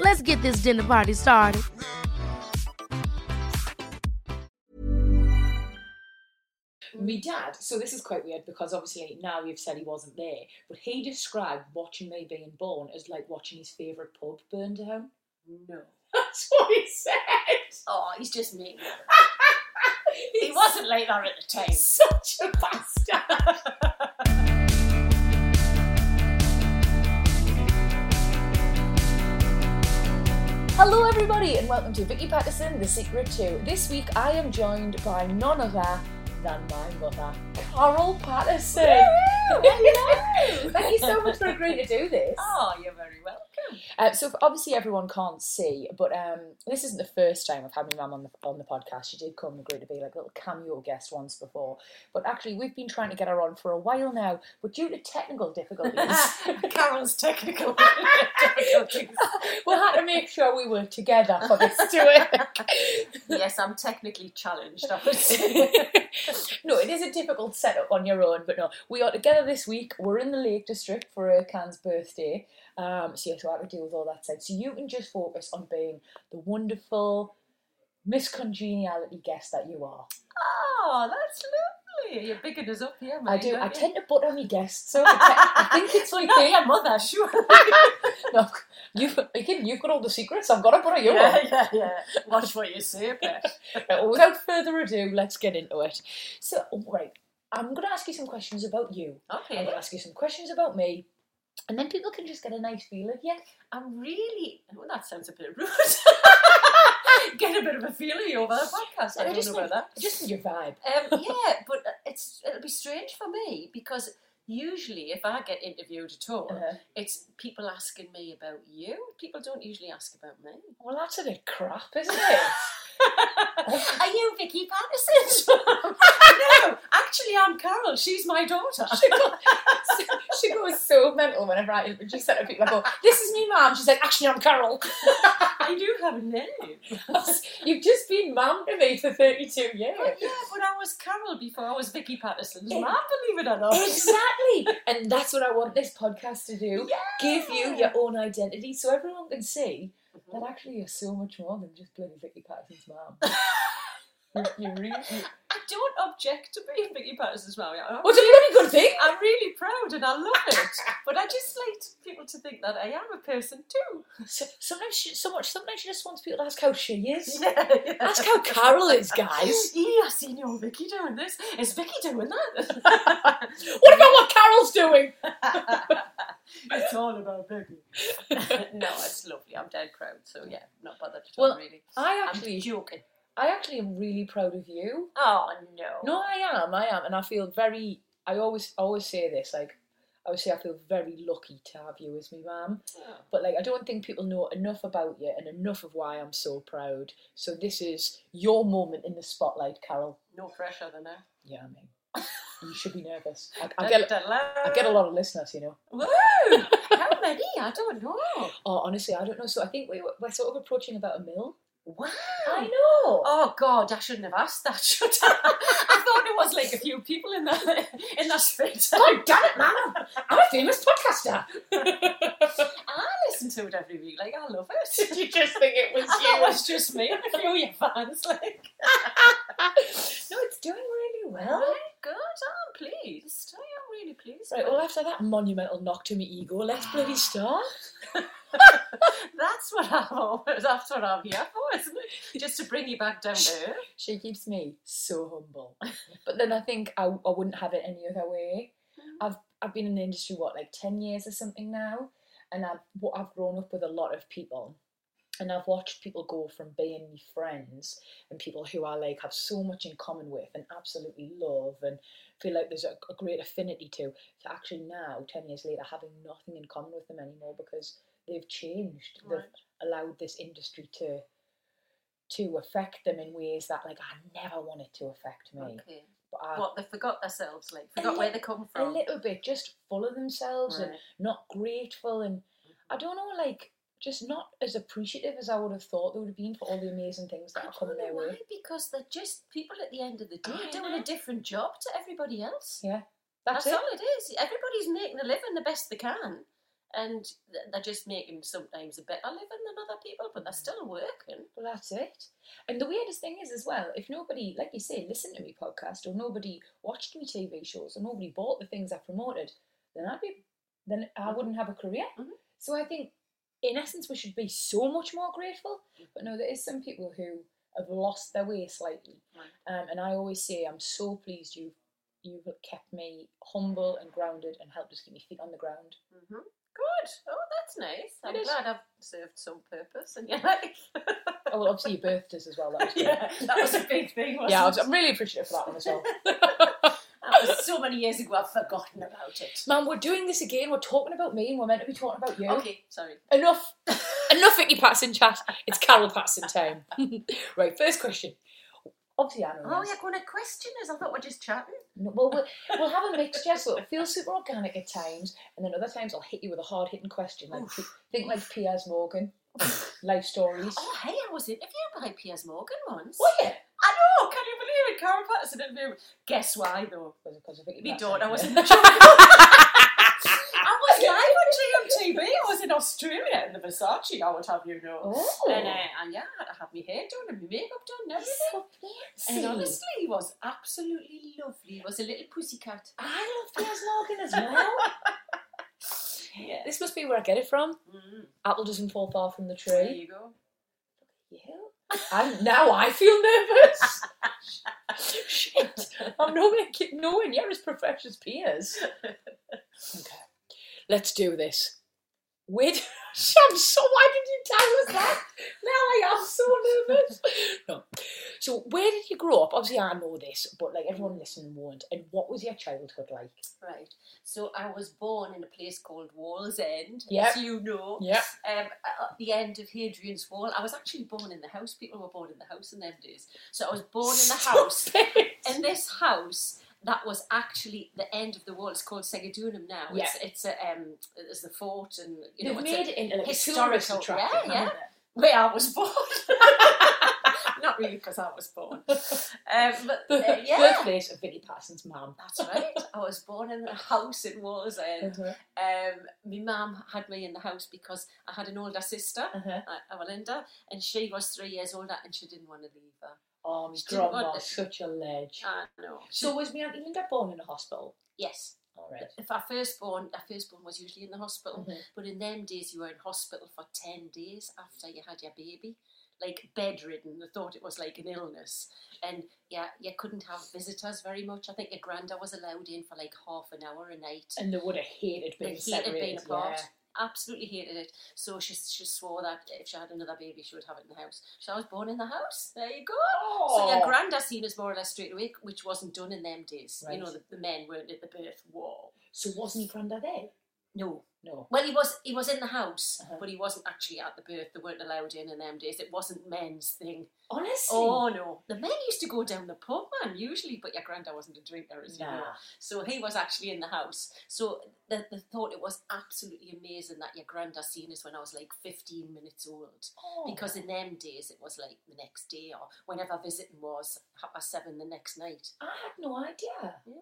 Let's get this dinner party started. My dad, so this is quite weird because obviously now you've said he wasn't there, but he described watching me being born as like watching his favourite pub burn down. No. That's what he said. Oh, he's just me. He wasn't like that at the time. such a bastard. Hello, everybody, and welcome to Vicky Pattison, The Secret To. This week, I am joined by none other than my mother, Carol Pattison. Hello. Thank you so much for agreeing to do this. Oh, you're very welcome. Uh, so obviously everyone can't see, but um, this isn't the first time I've had my mum on the on the podcast. She did come and agree to be like a little cameo guest once before, but actually we've been trying to get her on for a while now. But due to technical difficulties, Carol's technical difficulties. we had to make sure we were together for this to work. Yes, I'm technically challenged. I would say. no, it is a difficult setup on your own, but no, we are together this week. We're in the Lake District for Ercan's birthday. Um, so, yeah, so I have to deal with all that side. So, you can just focus on being the wonderful, miscongeniality guest that you are. Oh, that's lovely. You're bigging us up here, mate. I do. I you? tend to butter my guests, so I, te- I think it's like not your mother, sure. No, you've, again, you've got all the secrets. I've got to butter you yeah, up. yeah, yeah. Watch what you say. Right, without further ado, let's get into it. So, right, I'm going to ask you some questions about you. Okay. I'm going to ask you some questions about me, and then people can just get a nice feel of you. I'm really. Oh, that sounds a bit rude. Get a bit of a feeling over the podcast. I, I don't just know think- about that. Just in your vibe. Um, yeah, but it's it'll be strange for me because usually if I get interviewed at all, Uh-huh. it's people asking me about you. People don't usually ask about me. Well, that's a bit crap, isn't it? Are you Vicky Pattison? no, actually, I'm Carol. She's my daughter. she goes so mental whenever I introduce her to people. I go, "This is me, mum." She's like, "Actually, I'm Carol." I do have a name. You've just been mum to me for 32 years. But yeah, but I was Carol before I was Vicky Pattison's mum, believe it or not. Exactly, and that's what I want this podcast to do: give you your own identity, so everyone can see that actually you're so much more than just bloody Vicky Pattison's mum. you, really, you, I don't object to being Vicky Pattison's mum. I'm a bloody good thing? I'm really proud and I love it. But I just like people to think that I am a person too. So, sometimes, she, so much. Sometimes she just wants people to ask how she is. Yeah, yeah. Ask how Carol is, guys. Yeah, I seen your Vicky doing this. Is Vicky doing that? What about what Carol's doing? it's all about Vicky. no, it's lovely. I'm dead proud. So yeah, not bothered at Well, all really. I I'm actually, joking. I actually am really proud of you. Oh no. No, I am. I am, and I feel very. I always, always say this. Like, I always say I feel very lucky to have you as my mum. Oh. But like, I don't think people know enough about you and enough of why I'm so proud. So this is your moment in the spotlight, Carol. No pressure then, eh? Yeah, I mean, you should be nervous. I, I get, I get a lot of listeners, you know. Woo! How many? I don't know. Oh, honestly, I don't know. So I think we, we're sort of approaching about a mil. Wow. I know. Oh God, I shouldn't have asked that. Should I? I thought it was like a few people in that in that space. God damn it, man! I'm a famous podcaster. I listen to it every week. Like I love it. Did you just think it was I thought it was just me and a few of your fans. Like, no, it's doing really well. well, good. Oh, I'm pleased. I am really pleased. Right, well, after that monumental knock to my ego, let's bloody start. That's what I'm always, that's what I'm here for, isn't it? Just to bring you back down to earth. She keeps me so humble. but then I think I, I wouldn't have it any other way. Mm-hmm. I've I've been in the industry what like ten years or something now, and I've what I've grown up with a lot of people, and I've watched people go from being friends and people who I like have so much in common with and absolutely love and feel like there's a, a great affinity to, to actually now ten years later having nothing in common with them anymore because they've changed. Right. They've allowed this industry to to affect them in ways that like I never wanted to affect me. Okay. But I, What, they forgot themselves, like, forgot where li- they come from. a little bit just full of themselves and not grateful and I don't know like just not as appreciative as I would have thought they would have been for all the amazing things that I are coming their know way. why, because they're just people at the end of the day I doing know. a different job to everybody else. Yeah, That's, that's, it. all it is. Everybody's making a living the best they can. And they're just making sometimes a better living than other people, but they're still working. Well, that's it. And the weirdest thing is, as well, if nobody, like you say, listened to me podcast or nobody watched me TV shows or nobody bought the things I promoted, then I'd be, then I Mhm. wouldn't have a career. Mhm. So I think, in essence, we should be so much more grateful. But no, there is some people who have lost their way slightly. Right. Um, and I always say, I'm so pleased you've you've kept me humble and grounded and helped us keep my feet on the ground. hmm Good. Oh, that's nice. I'm is. glad I've served some purpose in your life. Oh, well, obviously your birthdays as well. That was great. yeah, that was a big thing. Wasn't yeah, I it? was, I'm really appreciative for that one as well. That was so many years ago. I've forgotten about it. Man, we're doing this again. We're talking about me and we're meant to be talking about you. Okay, sorry. Enough. Enough Vicky Pattison chat. It's Carol Pattison time. right, first question. Obviously, I know Oh, you're going to question us? I thought we're just chatting. No, well, we'll, we'll have a mixture, so it'll feel super organic at times, and then other times I'll hit you with a hard hitting question. Like, think like Piers Morgan, life stories. Oh, hey, I was interviewed by Piers Morgan once. Were you? I know, can you believe it? Carol Pattison interviewed. Guess why, though? Because of Vicky My Pattison? daughter I was was live on GMTV. I was in Australia in the Versace, I would have you know. Oh. And, uh, and yeah, I had to have my hair done and my makeup done and everything. so And honestly, he was absolutely lovely. He was a little pussycat. I love Piers Morgan as well. Yeah. this must be where I get it from. Mm, Apple doesn't fall far from the tree. there you go. Yeah. And now I feel nervous. Shit. I'm not going to keep knowing you're as professional as Piers. Okay. Let's do this. Wait. I'm so. Why did you tell us that? Now I am so nervous. No. So, where did you grow up? Obviously, I know this, but like everyone listening won't. And what was your childhood like? Right. So I was born in a place called Wallsend, Yep. as you know. Yeah. Um, at the end of Hadrian's Wall. I was actually born in the house. People were born in the house in them days. So I was born in the house. in this house that was actually the end of the wall. It's called Segadunum now. It's it's a um it's the fort and you know They've it's a- it into like historical- attraction. yeah, haven't where I was born. Not really because I was born. Um, but uh, yeah. Birthplace of Vicky Parsons' mum. That's right. I was born in a house in Wallsend. Uh-huh. Um, my mum had me in the house because I had an older sister, Uh-huh. uh, and she was three years older and she didn't want to leave her. Oh, She grandma, such a ledge. I know. So was my auntie Linda born in a hospital? yes. All right. If our firstborn, our firstborn was usually in the hospital, Mhm. but in them days you were in hospital for ten days after you had your baby, like bedridden. They thought it was like an illness, and yeah, you couldn't have visitors very much. I think your granda was allowed in for like half an hour a night. And they would have hated They being hated separated. being apart. yeah. Absolutely hated it. So she she swore that if she had another baby, she would have it in the house. So I was born in the house. There you go. So Oh. your granda seen us more or less straight away, which wasn't done in them days. Right. You know, the, the men weren't at the birth wall. So wasn't your granddad there? No, No. Well, he was he was in the house, Uh-huh. but he wasn't actually at the birth. They weren't allowed in in them days. It wasn't men's thing. Honestly? Oh no, the men used to go down the pub, man, usually. But your granddad wasn't a drinker, as you know. So he was actually in the house. So the, they thought it was absolutely amazing that your granddad seen us when I was like fifteen minutes old. Oh. Because in them days it was like the next day or whenever visiting was half past seven the next night. I had no idea. Yeah.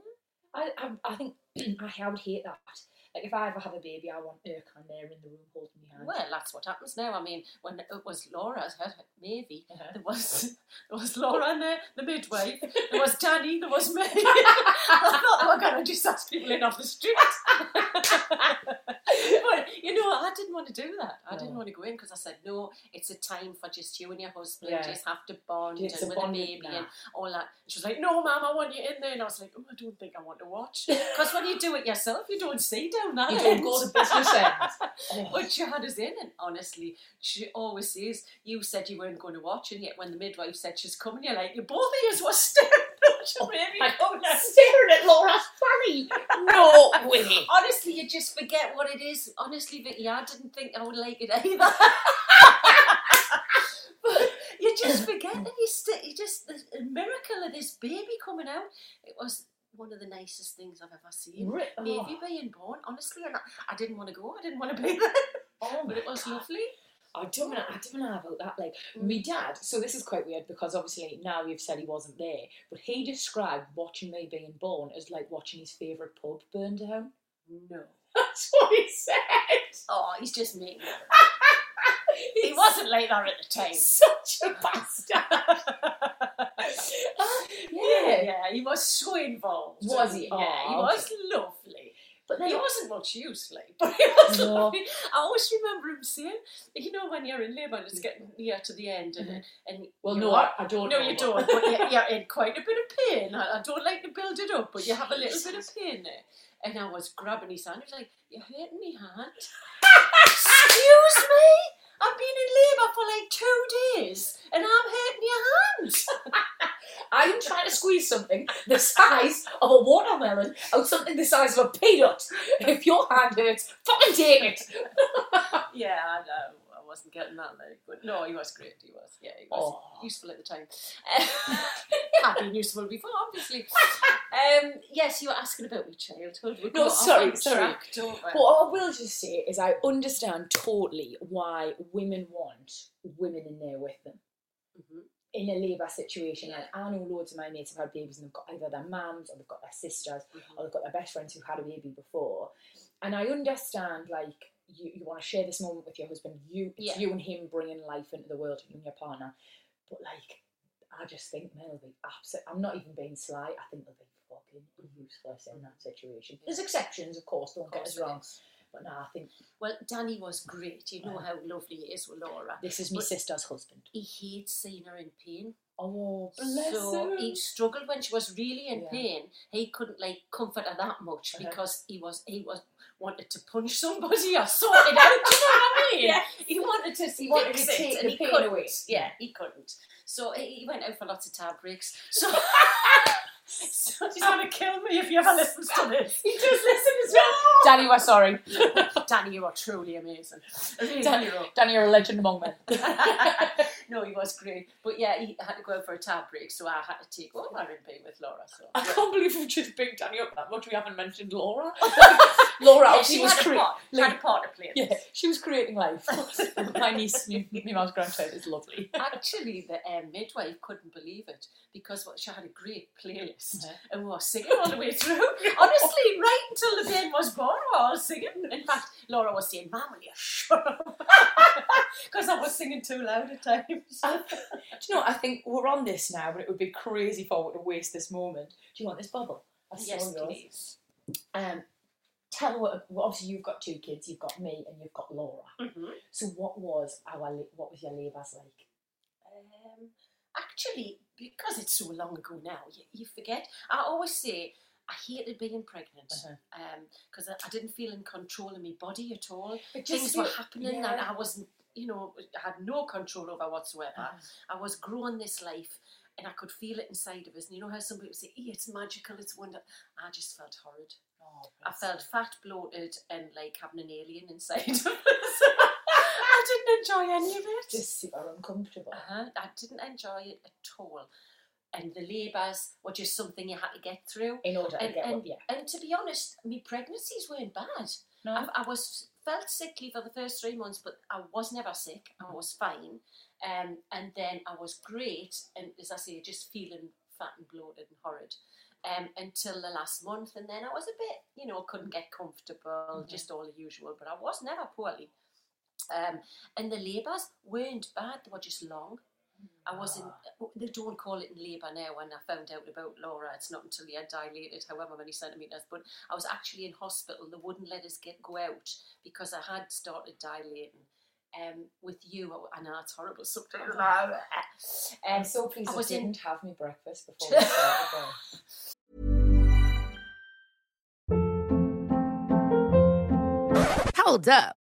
I, I, I think I, I would hate that. Like if I ever have a baby, I want Ercan there in the room holding me hand. Well, that's what happens now. I mean, when it was Laura, her Mavy, Uh-huh. there was there was Laura and the, the midwife, there was Danny, there was me. I thought they were going to just ask people in off the street. but you know, I didn't want to do that. I didn't want to go in because I said no. It's a time for just you and your husband. Yeah. Just have to bond It's and with a baby now. and all that. She was like, "No, Mum, I want you in there." And I was like, "Oh, I don't think I want to watch." Because when you do it yourself, you don't see down that You end. don't go to business end. Oh. But she had us in, and honestly, she always says, You said you weren't going to watch, and yet when the midwife said she's coming, you're like, You both of you were staring at oh my. Staring at Laura's fanny. No way. Honestly, you just forget what it is. Honestly, Vicky, I didn't think I would like it either. but you just forget, and you, st- you just, the miracle of this baby coming out, it was one of the nicest things I've ever seen. Ri- oh. Being born, honestly, and I, I didn't want to go, I didn't want to be there, Oh but it was God. lovely. I don't know. I don't know about that. Like mm. my dad. So this is quite weird because obviously now you've said he wasn't there, but he described watching me being born as like watching his favourite pub burn down. No. That's what he said. Oh, he's just me. He wasn't like that at the time. such a bastard. yeah. yeah, he was so involved. Was he? Yeah, he Oh, was lovely. But then He wasn't much use, like, but he was No. lovely. I always remember him saying, you know, when you're in labour and it's getting near to the end, and, mm-hmm. and well, no, are- I, don't. no, know, you but- don't. But you're, you're in quite a bit of pain. I, I don't like to build it up, but you have a little bit of pain there. And I was grabbing his hand. He was like, "You're hurting me hand." Excuse me. I've been in labour for like two days, and I'm hurting your hands. I'm trying to squeeze something the size of a watermelon out something the size of a peanut. If your hand hurts, fucking take it. yeah, I know. Wasn't getting that like, but no, he was great. He was, yeah, he was Oh. useful at the time. I've been useful before, obviously. Um, yes, you were asking about my childhood. We No, sorry, sorry. track? What I will just say is I understand totally why women want women in there with them. Mhm. In a labour situation, like Yeah. I know loads of my mates have had babies and they've got either their mums or they've got their sisters Mhm. or they've got their best friends who've had a baby before. And I understand, like, you, you want to share this moment with your husband. You, it's Yeah. you and him bringing life into the world, you and your partner. But like, I just think men will be absolute. I'm not even being sly. I think they'll be fucking useless in mm. that situation. There's exceptions, of course. Don't Of get us wrong. is. But no, I think Well, Danny was great. You know how lovely he is with Laura. this is my But- sister's husband. He hates seeing her in pain. Oh, bless so him. he struggled when she was really in Yeah. pain. He couldn't like comfort her that much Uh-huh. because he was he was wanted to punch somebody or sort it out. Do you know what I mean? Yeah. He wanted to He wanted to it take and the he pain couldn't. away. Yeah, he couldn't. So he he went out for lots of tab breaks. So. So he's gonna kill me if he ever listens to this. He does listen as well. Danny, we're sorry. Danny, you are truly amazing. Danny. Danny, you're a legend among men. no, he was great. But yeah, he had to go out for a tab break, so I had to take over and be with Laura. So I can't believe we've just bigged Danny up that much. We haven't mentioned Laura. Laura yeah, she was had, a cre- part, she had a part to play. Yeah, this. she was creating life. my niece, my, my mom's grandchild, is lovely. Actually, the um, midwife couldn't believe it because what, she had a great playlist Uh-huh. and we were singing all the way through. Honestly, right until the baby was born, we were all singing. In fact, Laura was saying, Mum, will you shut up? Because I was singing too loud at times. Uh, do you know? what? I think we're on this now, but it would be crazy forward to waste this moment. Do you want this bubble? I yes, please. Um, tell what. Well, obviously, you've got two kids. You've got me, and you've got Laura. Mhm. So, what was our? What was your labours like? Um, actually, because it's so long ago now, you, you forget. I always say I hated being pregnant Uh-huh. because I, I didn't feel in control of my body at all. Things were happening that yeah. I wasn't, you know, I had no control over whatsoever. Uh-huh. I was growing this life. And I could feel it inside of us. And you know how some people say, "Eh, it's magical, it's wonderful. I just felt horrid. Oh, I felt fat, bloated, and like having an alien inside of us. I didn't enjoy any of it. just super uncomfortable. Uh-huh. I didn't enjoy it at all. And the labours were just something you had to get through. In order to And, get and, what, yeah. and to be honest, my pregnancies weren't bad. No. I, I was felt sickly for the first three months, but I was never sick. I was fine. Um, and then I was great. And as I say, just feeling fat and bloated and horrid. um, until the last month, and then I was a bit, you know, couldn't get comfortable, just all the usual. But I was never poorly. Um, and the labours weren't bad; they were just long. I wasn't. They don't call it in labour now. When I found out about Laura, it's not until you had dilated, however many centimetres. But I was actually in hospital. They wouldn't let us get go out because I had started dilating. Um, with you, I know it's horrible sometimes. I'm Um, so pleased I I, was in- didn't have me breakfast before we started. Hold up.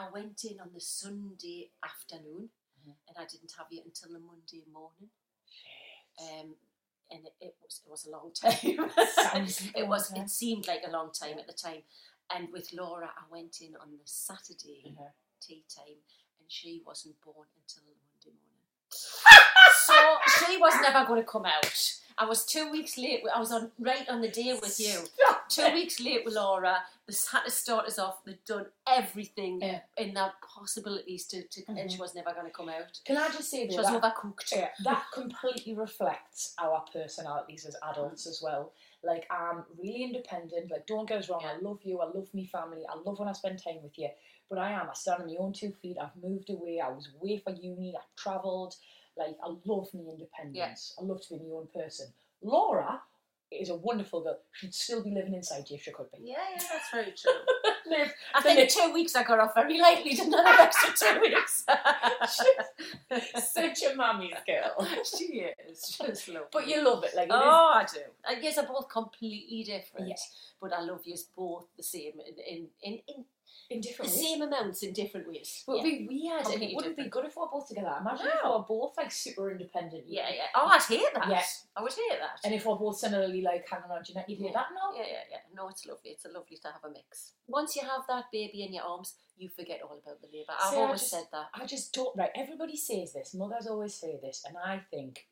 I went in on the Sunday afternoon, and I didn't have it until the Monday morning. Um, and it, it was it was a long time. Sounds like a it was. It seemed like a long time at the time. And with Laura, I went in on the Saturday Mhm. tea time, and she wasn't born until the Monday morning. so she was never going to come out. I was two weeks late. I was on right on the day with you. Two weeks late with Laura. The had to start us off. They'd done everything Yeah. in their possibilities to, to and mm-hmm. she was never going to come out. Can I just say She though, was that, overcooked. yeah, that completely reflects our personalities as adults as well. Like I'm really independent. Like don't get us wrong, I love you. I love me family. I love when I spend time with you. But I am. I stand on my own two feet. I've moved away. I was away for uni. I've travelled. Like I love me independence. I love to be my own person. Laura is a wonderful girl. She'd still be living inside you if she could be. Yeah, yeah, that's very true. Live I think two weeks I got off very lightly, didn't I? The extra two weeks. She's such a mummy's girl. she is. She's lovely. But you love it. Like it is Oh, I do. Uh, yes, are both completely different, Yeah. but I love you both the same in in, in, in in the different ways. same amounts in different ways. But yeah. it'd be weird, Completely it wouldn't be different. good if we were both together. Imagine if we No. were both like super independent. yeah, yeah. Oh, I'd hate that. Yeah. I would hate that. And if we're both similarly like hanging on to you, you'd hear Yeah. that no. Yeah, yeah, yeah. No, it's lovely. It's a lovely to have a mix. Once you have that baby in your arms, you forget all about the labour. I've See, always just- said that. I just don't. Right, everybody says this. Mothers always say this, and I think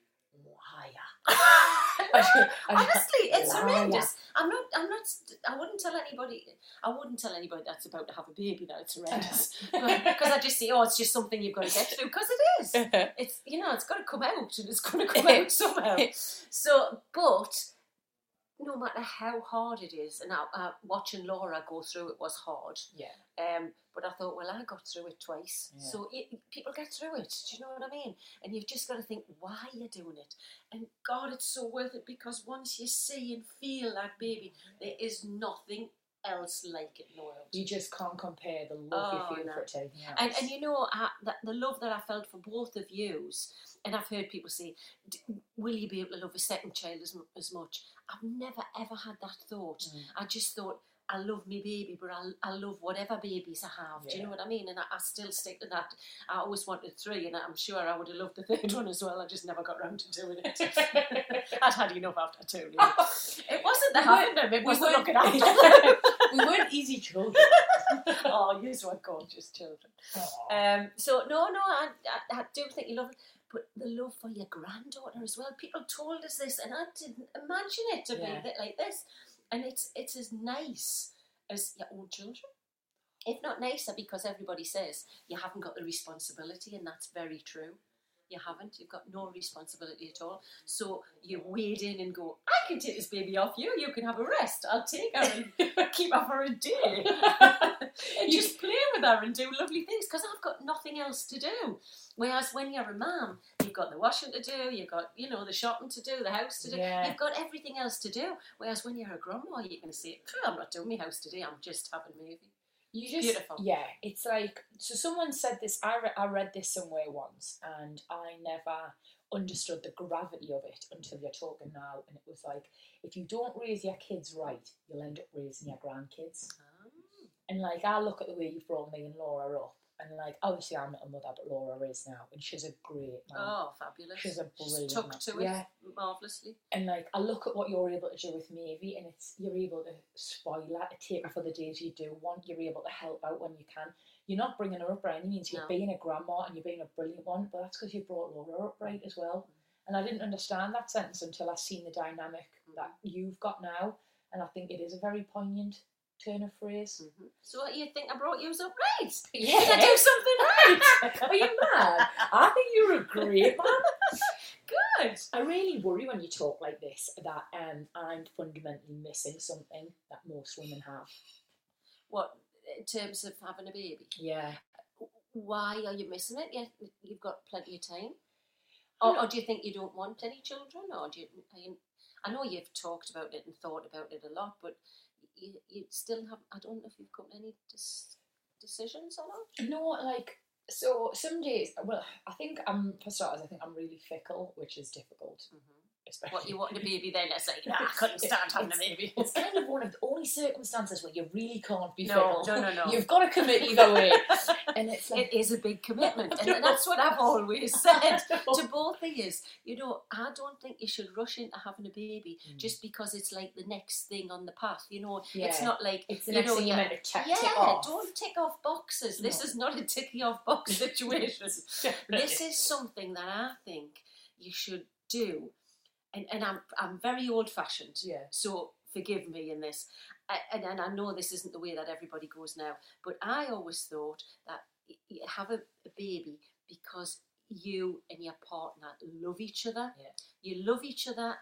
liar. I just- I just- Honestly, it's liar. horrendous. I'm not. I'm not. I wouldn't tell anybody. I wouldn't tell anybody that's about to have a baby. Now it's horrendous because I just say, oh, it's just something you've got to get through. Because it is. It's you know, it's got to come out, and it's going to come out somehow. So, but no matter how hard it is, and I, watching Laura go through it was hard. yeah. Um, but I thought, well, I got through it twice, Yeah. so it, people get through it. Do you know what I mean? And you've just got to think why you're doing it. And God, it's so worth it because once you see and feel that baby, there is nothing else like it in the world. You just can't compare the love Oh, you feel no. for it to anything else. And, and you know I, that the love that I felt for both of yous, and I've heard people say, "D- "Will you be able to love a second child as, as much?" I've never ever had that thought. Mm. I just thought I love my baby, but I, I love whatever babies I have. Do you know what I mean? And I, I still stick to that. I always wanted three, and I'm sure I would have loved the third one as well. I just never got round to doing it. I'd had enough after two. Really. It wasn't the having them; it was the looking after them. we weren't easy children. oh, you were gorgeous children. Um, so no, no, I, I, I do think you love it, but the love for your granddaughter as well. People told us this, and I didn't imagine it to Yeah. be like this. And it's it's as nice as your own children, if not nicer, because everybody says you haven't got the responsibility, and that's very true. You haven't. You've got no responsibility at all. So you wade in and go, I can take this baby off you. You can have a rest. I'll take her and keep her for a day. and just play with her and do lovely things because I've got nothing else to do. Whereas when you're a mum, you've got the washing to do, you've got, you know, the shopping to do, the house to do. Yeah. You've got everything else to do. Whereas when you're a grandma, you can say, I'm not doing my house today, I'm just having a movie. You just, Beautiful. yeah, it's like so. Someone said this. I re- I read this somewhere once, and I never understood the gravity of it until you're talking now. And it was like, if you don't raise your kids right, you'll end up raising your grandkids. Ah. And like, I look at the way you've brought me and Laura up, And like, obviously, I'm not a mother, but Laura is now, and she's a great mum. Oh, fabulous. She's a brilliant Stuck mum. to it Yeah. marvellously. And like, I look at what you're able to do with Mavy, and it's you're able to spoil her, to take her for the days you do want. You're able to help out when you can. You're not bringing her up by any means. You're No. being a grandma and you're being a brilliant one, but that's because you brought Laura up right as well. And I didn't understand that sentence until I seen the dynamic mm. that you've got now, and I think it is a very poignant turn of phrase. Mhm. So what you think I brought you up right? Yeah. Did I do something right? Are you mad? I think you're a great man. Good. I really worry when you talk like this that um, I'm fundamentally missing something that most women have. What in terms of having a baby? Yeah. Why are you missing it? You, you've got plenty of time. Or, or do you think you don't want any children? Or do you, you? I know you've talked about it and thought about it a lot, but you, you still have. I don't know if you've come to any dis, decisions or not. No, like so some days. Well, I think I'm for starters. I think I'm really fickle, which is difficult. Mm-hmm. Especially What you wanted a baby then? It's like, nah, I couldn't stand having a baby. It's kind of one of the only circumstances where you really can't be No, fickle. no, no, no. You've got to commit either way, and it's like It is a big commitment, and that's what I've always said to both of you. You know, I don't think you should rush into having a baby just because it's like the next thing on the path. You know, it's Mm. Not like it's the you next know, thing you're yeah, meant to check yeah, tick off. don't tick off boxes. This is not a ticking off box situation. This is something that I think you should do, and and I'm I'm very old fashioned. Yeah. So forgive me in this, I, and and I know this isn't the way that everybody goes now, but I always thought that you have a, a baby because you and your partner love each other. Yeah. You love each other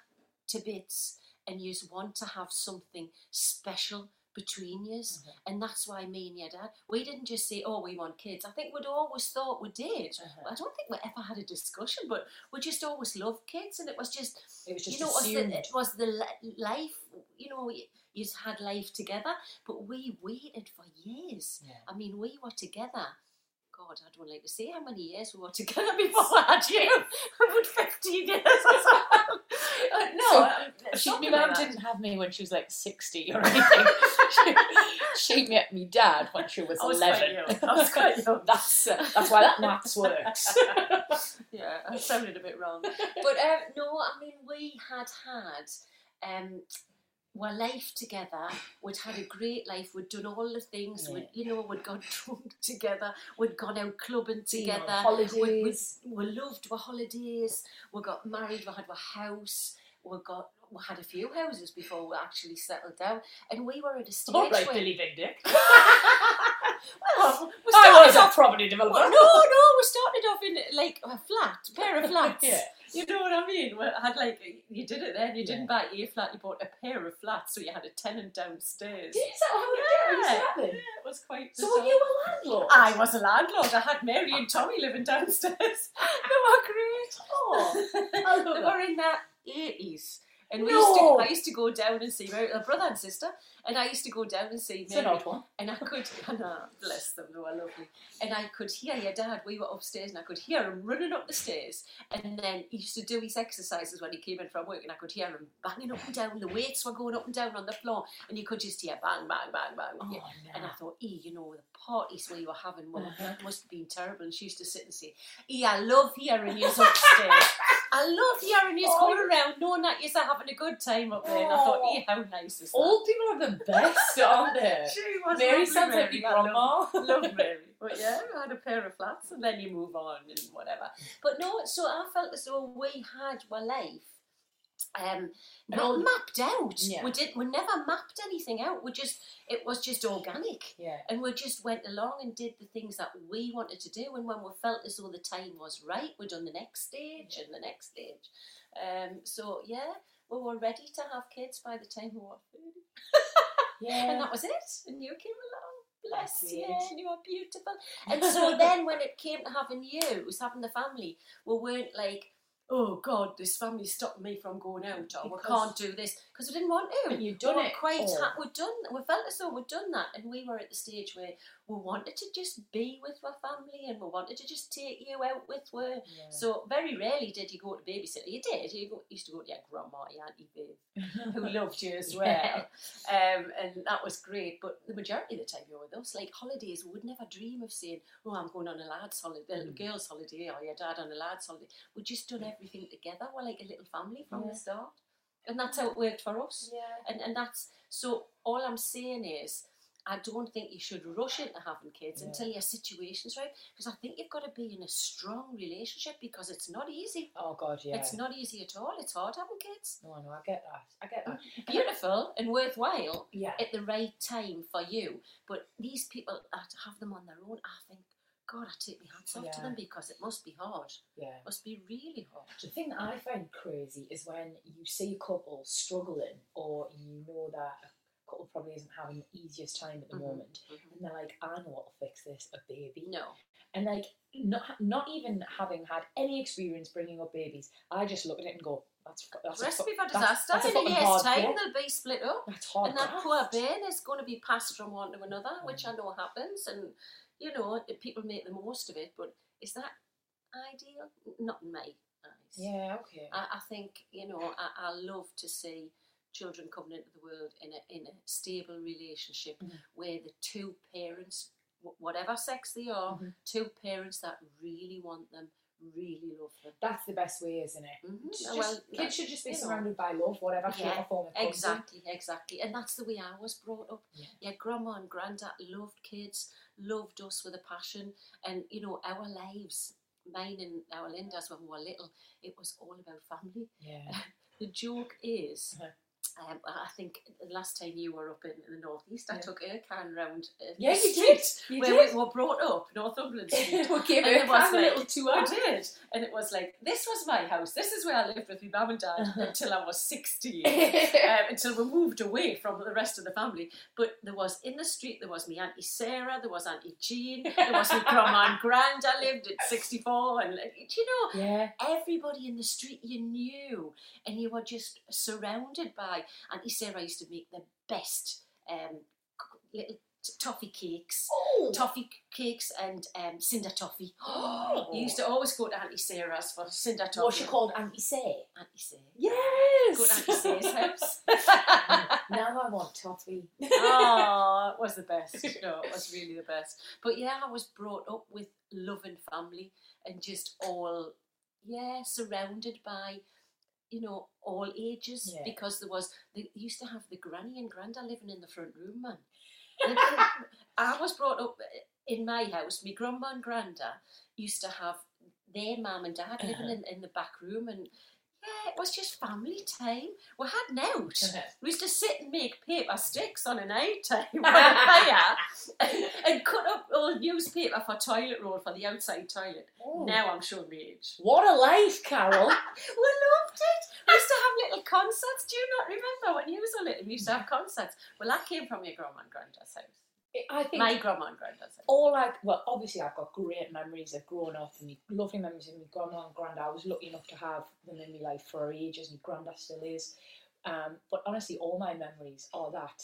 to bits, and you just want to have something special between you, Mhm. and that's why me and your dad we didn't just say, "Oh, we want kids." I think we'd always thought we did. Uh-huh. I don't think we ever had a discussion, but we just always loved kids, and it was just It was just you know, it was the, it was the life, you know, you, just had life together, but we waited for years. Yeah. I mean, we were together. God, I don't like to say how many years we were together before I had you. About 15 years no, So, uh, She, my mum didn't have me when she was like 60 or anything. she, she met me dad when she was was quite 11. young. I was that's, uh, that's why that maths works. yeah, I sounded a bit wrong. But um, no, I mean, we had had um, our life together. We'd had a great life. We'd done all the things. We'd, you know, we'd gone drunk together. We'd gone out clubbing Been on together. We, we, holidays. we loved our holidays. We got married. We had our house. We got. We had a few houses before we actually settled down, and we were at a stage All right, where. Billy Big Dick. well, we I was a property developer. well, no, no, we started off in like a flat, pair of flats. Yeah. You know what I mean? Well, I had like you did it then. You Yeah. didn't buy a flat. You bought a pair of flats, so you had a tenant downstairs. Is that how Yeah. it? happened? Yeah, it was quite. So were you a landlord? I was a landlord. I had Mary and Tommy living downstairs. they were great. Oh, I they that. were in their eighties. And we No. used to, I used to go down and see my brother and sister, and I used to go down and see It's an Mary. odd one. And I could, and uh, bless them, they were lovely. And I could hear your dad. We were upstairs, and I could hear him running up the stairs. And then he used to do his exercises when he came in from work, and I could hear him banging up and down. The weights were going up and down on the floor, and you could just hear bang, bang, bang, bang. Oh, no. And I thought, E, you know, the parties we were having well, Uh-huh. must have been terrible. And she used to sit and say, E, I love hearing you upstairs. I love hearing you Oh, going around knowing that you're having a good time up there. And I thought, Oh. E, how nice is that? Old people are the best, aren't they? She was Mary sounds like Mary. your I love- grandma. love Mary. But yeah, I had a pair of flats and then you move on and whatever. But no, so I felt as though we had my life um not mapped out. Yeah. We did we never mapped anything out. We just it was just organic. Yeah. And we just went along and did the things that we wanted to do and when we felt as though the time was right, we done the next stage and the next stage. Um so yeah, we were ready to have kids by the time we were 30. Yeah. And that was it. And you came along. Bless you. And you are beautiful. And so then when it came to having you, it was having the family, we weren't like, oh God, this family stopped me from going out, or we can't do this because we didn't want to. But you've done we it Quite ha- we'd done. We felt as though we'd done that, and we were at the stage where we wanted to just be with our family, and we wanted to just take you out with her. Yeah. So very rarely did you go to babysitter. You did. You go, used to go to your grandma, your auntie Viv, who loved you as well, um, and that was great. But the majority of the time you were with us. Like holidays, we would never dream of saying, "Oh, I'm going on a lads' holiday, a Mm. girls' holiday, or your dad on a lads' holiday." We just done everything together. We're like a little family from Yeah. the start, and that's how it worked for us. yeah. And and that's so. All I'm saying is. I don't think you should rush into having kids Yeah. until your situation's right, because I think you've got to be in a strong relationship because it's not easy. Oh God, yeah. It's not easy at all. It's hard having kids. No, no, I get that. I get that. Beautiful and worthwhile Yeah. at the right time for you. But these people that have them on their own, I think, God, I take my hats off to them because it must be hard. Yeah. It must be really hard. The thing that I find crazy is when you see a couple struggling, or you know that a couple probably isn't having the easiest time at the Mhm, moment, mhm. and they're like, "I know what'll fix this: a baby." No. And like, not not even having had any experience bringing up babies, I just look at it and go, "That's that's a Recipe fu- for disaster. that's a In a fucking year's time, graft. they'll be split up. That's hard. and that poor bairn is going to be passed from one to another, which Mm. I know happens. And, you know, people make the most of it. But is that ideal? Not in my eyes. Yeah. Okay. I, I think you know I, I love to see children coming into the world in a in a stable relationship Mhm. where the two parents, whatever sex they are, Mhm. two parents that really want them, really love them. That's the best way, isn't it? Mhm. Just- Well, kids should just be you know. surrounded by love, whatever shape Yeah, or form it comes in. Exactly, exactly. And that's the way I was brought up. Yeah. Yeah, grandma and granddad loved kids, loved us with a passion. And, you know, our lives, mine and our Linda's when we were little, it was all about family. Yeah. The joke is, Uh-huh. Um, I think the last time you were up in the northeast, I Yeah. took Ercan round. Uh, Yeah, you did. You where did. we were brought up, Northumberland Street. we gave And it was a like- little tour. I did, and it was like this was my house. This is where I lived with my mum and dad Uh-huh. until I was sixteen, um, until we moved away from the rest of the family. But there was in the street there was my auntie Sarah, there was auntie Jean, there was my grandma and grand. I lived at sixty four, and like, do you know yeah. everybody in the street you knew, and you were just surrounded by. Auntie Sarah used to make the best um, little toffee cakes Oh. toffee cakes and um, cinder toffee. you used to always go to Auntie Sarah's for cinder toffee. What's she called? Auntie Say. Auntie Sarah. Yes. Go to Auntie Sarah's house. now I want toffee. oh, it was the best. No, it was really the best. But yeah, I was brought up with loving family and just all, yeah, surrounded by, you know, all ages Yeah. because there was, they used to have the granny and granda living in the front room, man. I was brought up eh, in my house. My grandma and granda used to have their mum and dad living uh-huh. in, in the back room, and yeah, it was just family time. We had an out. We used to sit and make paper sticks on an night time by the fire and, and cut up old newspaper for toilet roll for the outside toilet. Oh. Now I'm showing my age. What a life, Carol. We loved it. We used to have little concerts. Do you not remember when you was a little? We used to have concerts. Well, that came from your grandma and granddad's house. I think My grandma and granddad's house. all like well, obviously I've got great memories of growing up and me- lovely memories of my grandma and granddad. I was lucky enough to have them in my life for ages, and granddad still is. Um, but honestly, all my memories are that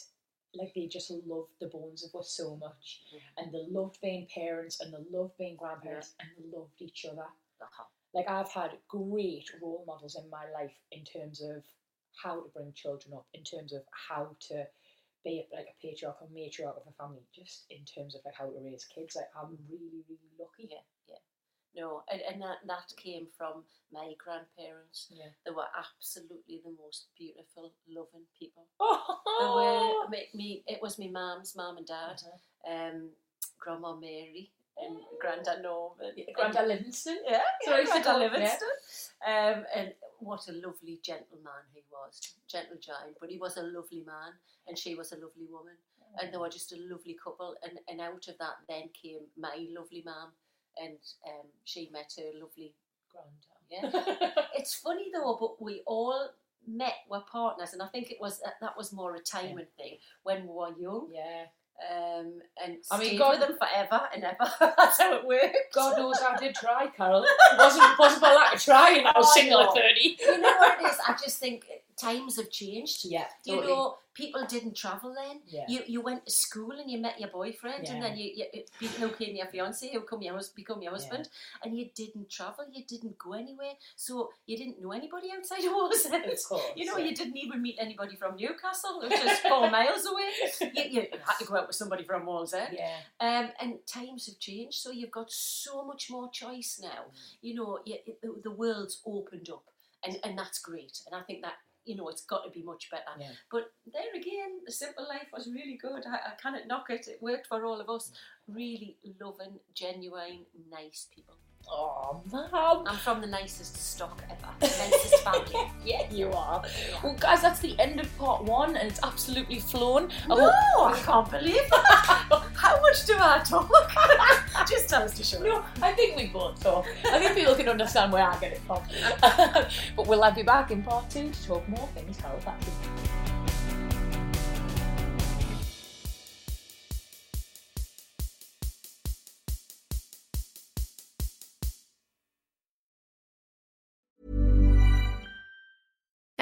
like they just loved the bones of us so much, and they loved being parents, and they loved being grandparents, and they loved each other. Uh-huh. Like I've had great role models in my life in terms of how to bring children up, in terms of how to be like a patriarch or matriarch of a family, just in terms of like how to raise kids. Like I'm really, really lucky. Yeah, yeah. No, and, and that, that came from my grandparents. Yeah. They were absolutely the most beautiful, loving people. Oh! They were, me, me, it was my mum's mum and dad, um, Grandma Mary and Grandad Norman. Grandad Livingston. Yeah, yeah, used Grandad Livingston. Um, and what a lovely gentleman he was. Gentle giant, but he was a lovely man and she was a lovely woman. And they were just a lovely couple. And, and out of that then came my lovely mum and um, she met her lovely Grandad. yeah. it's funny though, but we all met were partners, and I think it was that, that was more a timing thing when we were young. yeah. Um, and I mean, God- with them forever and ever. That's how it works. God knows I did try, Carol. It wasn't, wasn't for lack of trying. I was Oh, single at 30. You know what it is? I just think times have changed. Yeah, You know, people didn't travel then. Yeah. You you went to school and you met your boyfriend, and then you, you became your fiance, who come your become your husband, and you didn't travel. You didn't go anywhere, so you didn't know anybody outside of Wallsend. Of course, You know, yeah. you didn't even meet anybody from Newcastle, which is four miles away. You, you had to go out with somebody from Wallsend. Yeah. Um, and times have changed, so you've got so much more choice now. Mm. You know, you, the- the world's opened up, and, and that's great. And I think that, you know, it's got to be much better. Yeah. But there again, the simple life was really good. I, I cannot knock it. It worked for all of us. Really loving, genuine, nice people. Oh, mum. I'm from the nicest stock ever, nicest family. Yeah, you are. Well, guys, that's the end of part one, and it's absolutely flown. I No, hope- I can't believe that. How much do I talk? Just tell us to shut No. I think we both talk. I think people can understand where I get it from. but we'll have you back in part two to talk more things Halifax.